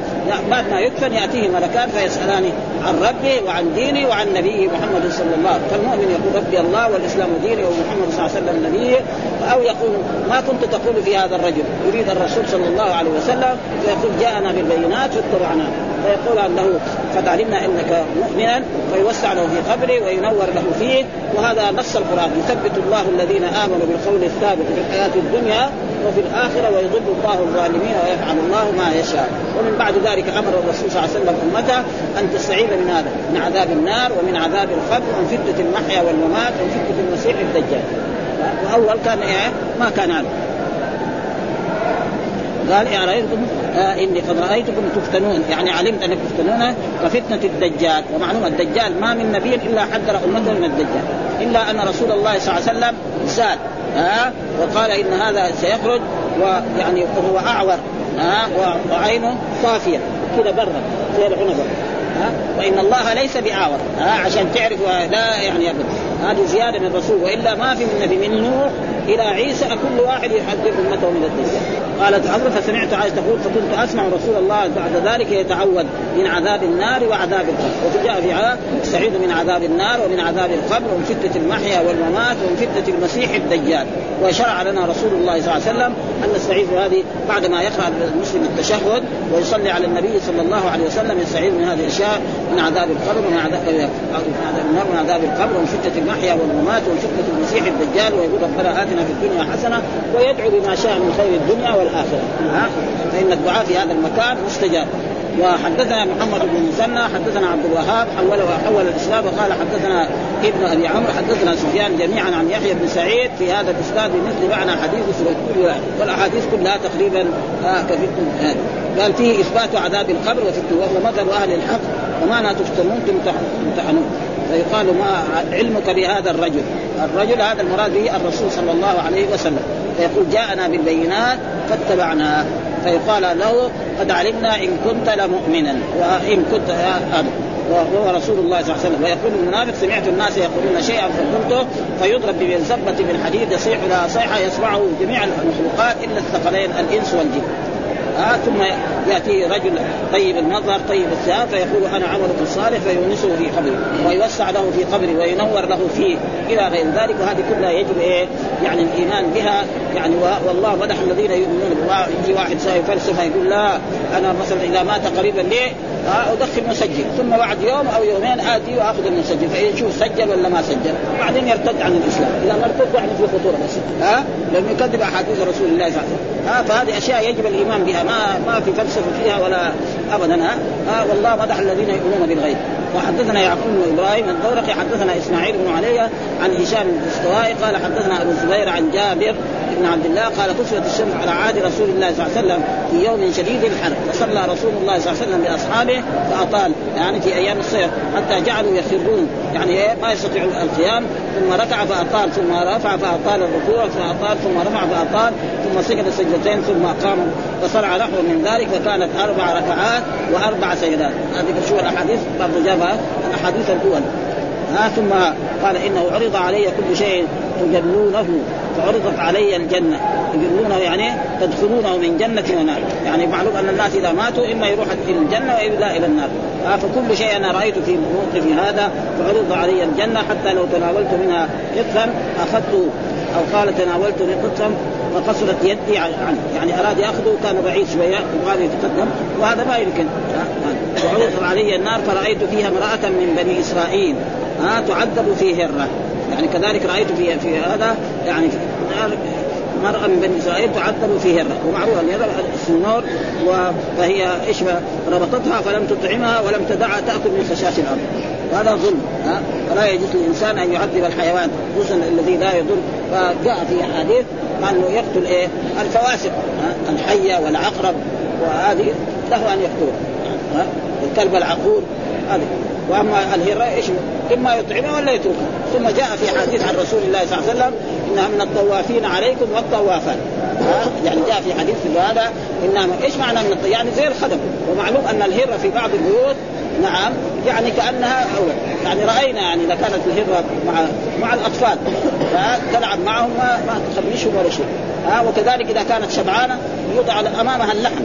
بعد ما يدفن يأتيه ملكان فيسألان عن ربه وعن دينه وعن نبيه محمد صلى الله عليه وسلم. فالمؤمن يقول ربي الله والإسلام ديني ومحمد صلى الله عليه وسلم نبيه. أو يقول ما كنت تقول في هذا الرجل يريد الرسول صلى الله عليه وسلم فيقول جاءنا بالبينات فاتبعناه فيقول انه قد علمنا إنك مؤمنا. فيوسع له في قبره وينور له فيه. وهذا نص القرآن. يثبت الله الذين آمنوا بالقول الثابت في الحياة الدنيا وفي الآخرة ويضل الله الظالمين ويفعل الله ما يشاء. ومن بعد ذلك أمر الرسول صلى الله عليه وسلم أمته أن تستعيذ من هذا من عذاب النار ومن عذاب القبر ومن فتنة المحيا والممات ومن فتنة المسيح الدجال. وأول كان إيه؟ ما كان هذا. قال إيه رأيتكم؟ آه إني قد رأيتكم تفتنون. يعني علمت أنكم تفتنون كفتنة الدجال. ومعلوم الدجال ما من نبي إلا حذر أمته من الدجال. إلا أن رسول الله صلى الله عليه وسلم زاد. ها؟ آه وقال إن هذا سيخرج ويعني وهو أعور ها؟ آه وعينه صافية كذا برا زي العنبة ها؟ وإن الله ليس بأعور ها؟ عشان تعرف لا يعني هذه زيادة من الرسول وإلا ما في من نبي من نوح إلى عيسى كل واحد يحذر أمته من الدجال قالت عمرو فسمعت عائشة تقول فكنت أسمع رسول الله بعد ذلك يتعوذ من عذاب النار وعذاب القبر. وفي جاء في عذاب يستعيذ من عذاب النار ومن عذاب القبر ومن فتنة المحيا والممات ومن فتنة المسيح الدجال. وشرع لنا رسول الله صلى الله عليه وسلم أن نستعيذ هذه بعد ما يقرأ المسلم التشهد ويصلي على النبي صلى الله عليه وسلم يستعيذ من هذه الأشياء من عذاب القبر ومن عذاب النار ومن عذاب القبر ومن فتنة المحيا والممات ومن فتنة المسيح الدجال ويقول ربنا آتنا في الدنيا حسنة ويدعو بما شاء من خير الدنيا والآخرة. ها؟ فإن الدعاء في هذا المكان مستجاب. وحدثنا محمد بن مسنى حدثنا عبد الوهاب حول حول الاسلام وقال حدثنا ابن أبي عمرو حدثنا سفيان جميعا عن يحيى بن سعيد في هذا الإسناد بمثل معنى حديث سورة والأحاديث كلها تقريبا آه كفي قال فيه إثبات عذاب القبر وفتنه وهو مذهب أهل الحق ومعنى تفتنون تمتحنون فيقال ما علمك بهذا الرجل. الرجل هذا المراد به الرسول صلى الله عليه وسلم. فيقول جاءنا بالبينات فاتبعناها فيقال له قد علمنا إن كنت لمؤمنا. وإن كنت هذا. وهو رسول الله صلى الله عليه وسلم. ويقول المنافق سمعت الناس يقولون شيئا فقلته فيضرب بمنزبة من حديد يصيح لها صيحة يسمعه جميع المخلوقات إلا الثقلين الإنس والجن. آه ثم يأتي رجل طيب المظهر طيب الثياب فيقول أنا عملك الصالح فيونسه في قبره ويوسع له في قبره وينور له فيه إلى غير ذلك. وهذه كلها يجب إيه؟ يعني الإيمان بها. يعني والله مدح الذين يؤمنون يجي واحد ساوي فلسفة يقول لا أنا مثلا إذا مات قريبا ليه؟ أدخل مسجل ثم بعد يوم أو يومين آتي وآخذ المسجل فيشوف سجل ولا ما سجل بعدين يرتد عن الإسلام إذا ما ارتد يعني في خطورة بس. ها؟ لأنه يكذب أحاديث رسول الله صلى الله عليه وسلم. ها؟ فهذه أشياء يجب الإيمان بها ما ما في فلسفة فيها ولا ابدا ها, ها؟ والله مدح الذين يؤمنون بالغيب. وحدثنا يعقوب بن إبراهيم الدورقي حدثنا إسماعيل بن علي عن هشام الاستوائي قال حدثنا أبو الزبير عن جابر بن عبد الله قال كسرت الشمس على عهد رسول الله صلى الله عليه وسلم في يوم شديد الحر. فصلى رسول الله صلى الله عليه وسلم بأصحابه فأطال يعني في أيام الصيف حتى جعلوا يخرون يعني إيه؟ ما يستطيع القيام. ثم ركع فأطال ثم رفع فأطال الركوع فأطال ثم رفع فأطال ثم سجد سجدتين ثم قام فصنع نحو من ذلك فكانت أربع ركعات وأربع سجدات. هذه شو الأحاديث؟ برضه جابها الأحاديث الأول. ها ثم قال إنه عرض علي كل شيء تجلونه فعرضت علي الجنة. يجلونه يعني تدخلونه من جنة ونار. يعني معلوم أن الناس إذا ماتوا إما يروح إلى الجنة وإلا إلى النار. فكل شيء أنا رأيت في موقف هذا فعرض علي الجنة حتى لو تناولت منها قطفا اخذته أو قال تناولت قطفا وقصرت يدي عنه يعني أراد يأخذه كان بعيد شوية وهذا يتقدم. وهذا ما يمكن. وعرض علي النار فرأيت فيها امرأة من بني إسرائيل. ها تعذب في هرة. يعني كذلك رأيت في في هذا يعني في مرأة من بني إسرائيل تعذب في هرة ومعروف أن هرة السنور فهي إيش ربطتها فلم تطعمها ولم تدعها تأكل من خشاش الأرض. وهذا ظلم ها؟ فلا يجوز للإنسان أن يعذب الحيوان خصوصا الذي لا يضر. فجاء في أحاديث أنه يقتل إيه؟ الفواسق الحية والعقرب وهذه له أن يقتلها الكلب العقور هذه. وأما الهراء إيش إما يطعمها ولا يتركها ثم جاء في حديث عن رسول الله صلى الله عليه وسلم إنها من الطوافين عليكم والطوافات. يعني جاء في حديث في هذا إنها إيش معنى من الطواف يعني زي الخدم. ومعلوم أن الهره في بعض البيوت نعم يعني كأنها أولى. يعني رأينا يعني إذا كانت الهره مع مع الأطفال. تلعب معهم ما, ما تخمشهم ولا شيء. ها؟ وكذلك إذا كانت شبعانة يوضع امامها اللحم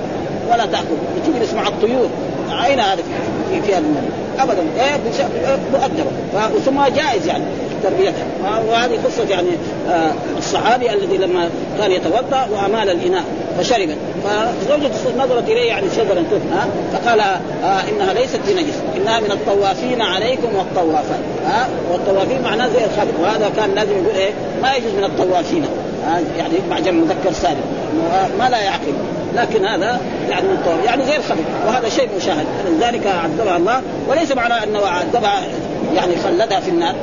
ولا تأكل. تجلس مع الطيور. أين هذا؟ في فيها ابدا. إيه مؤدبة. ثم جائز يعني تربيتها. وهذه قصة يعني آه الصحابي الذي لما كان يتوضأ وأمال الإناء فشربت. فزوجته نظرت إليه يعني شجرا ها فقال آه إنها ليست بنجس. إنها من الطوافين عليكم والطوافات ها والطوافين معناه زي الخلق وهذا كان لازم يقول إيه ما يجوز من الطوافين يعني مع جمع مذكر سالم. ما لا يعقل. لكن هذا يعني يعني زي الخبر وهذا شيء مشاهد. لذلك عذبها الله وليس معنى أنه عذبها يعني خلدها في النار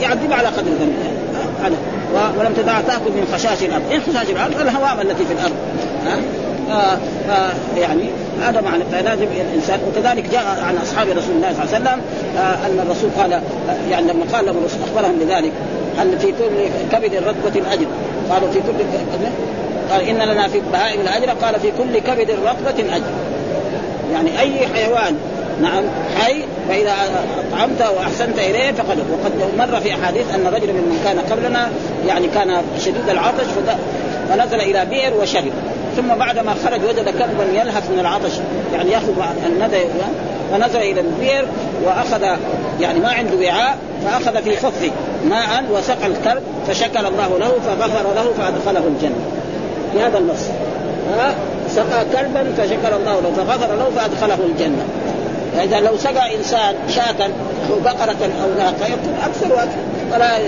يعذبها على قدر ذنبها هذا. ولم تدع تأكل من خشاش الأرض، إيه خشاش الأرض؟ الهوام التي في الأرض. ها؟ آه آه يعني هذا معنى. فلازم الإنسان وكذلك جاء عن أصحاب رسول الله صلى الله عليه وسلم آه أن الرسول قال يعني لما قال لهم أخبرهم بذلك ان في كل كبد رتبه اجر قالوا في كل قال إن لنا في البهائم الأجر. قال في كل كبد رطبة أجر. يعني أي حيوان نعم حي فإذا اطعمت وأحسنت إليه فقد وقد مر في أحاديث أن رجلا ممن كان قبلنا يعني كان شديد العطش فنزل إلى بئر وشرب. ثم بعد ما خرج وجد كلبا يلهث من العطش يعني ياخذ الندى فنزل إلى البئر وأخذ يعني ما عنده وعاء فأخذ في خفه ماء وسقى الكلب فشكر الله له فغفر له فأدخله الجنة. في هذا النص ها؟ سقى كلبا فشكر الله له فغفر له فأدخله الجنة. فإذا لو سقى إنسان شاة أو بقرة أو ناقة يكون أكثر وأكثر. ولا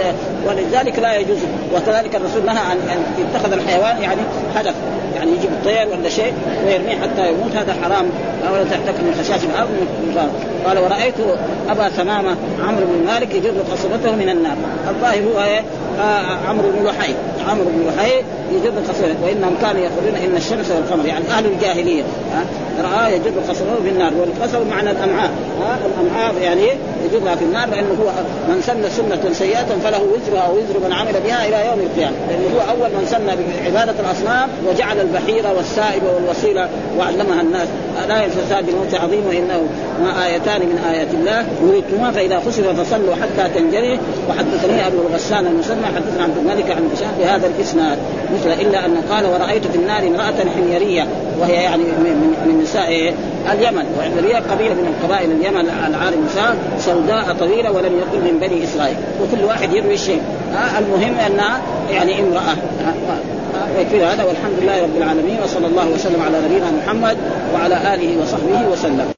ولذلك لا يجوز وكذلك الرسول نهى عن أن يتخذ الحيوان يعني هدف يعني يجيب الطير ولا شيء ويرميه حتى يموت. هذا حرام. ولا تحتك من خشاش الأرض قال ورأيت أبا ثمامة عمرو بن مالك يجر قصبته من النار. الظاهر هو إيه؟ آه عمرو بن لحي عمرو بن لحي يجر قصبته وإنهم كانوا يقولون إن الشمس والقمر يعني أهل الجاهلية رآه يجر قصبته في النار والقصب معنى الأمعاء ها؟ الأمعاء يعني يجرها في النار لأنه هو من سن سنة سيئة فله وزرها ووزر من عمل بها إلى يوم القيامة لأنه هو أول من سن بعبادة الأصنام وجعل البحيرة والسائبه والوسيلة وعلمها الناس. لا الفساد بالموت عظيم وإنه ما آيتان من آيات الله. يريدتما فإذا خسف فصلوا حتى تنجلي وحدثني أبو الغسان المسمى حدثنا عبد الملك عن هشام بهذا الإسناد مثل إلا أنه قال ورأيت في النار امرأة حميرية وهي يعني من, من نساء اليمن والحميريه قبيلة من القبائل اليمن العالم نساء سوداء طويلة ولم يكن من بني إسرائيل. وكل واحد يروي شيء المهم أنها يعني امرأة. ويكفي هذا والحمد لله رب العالمين وصلى الله وسلم على نبينا محمد وعلى آله وصحبه وسلم.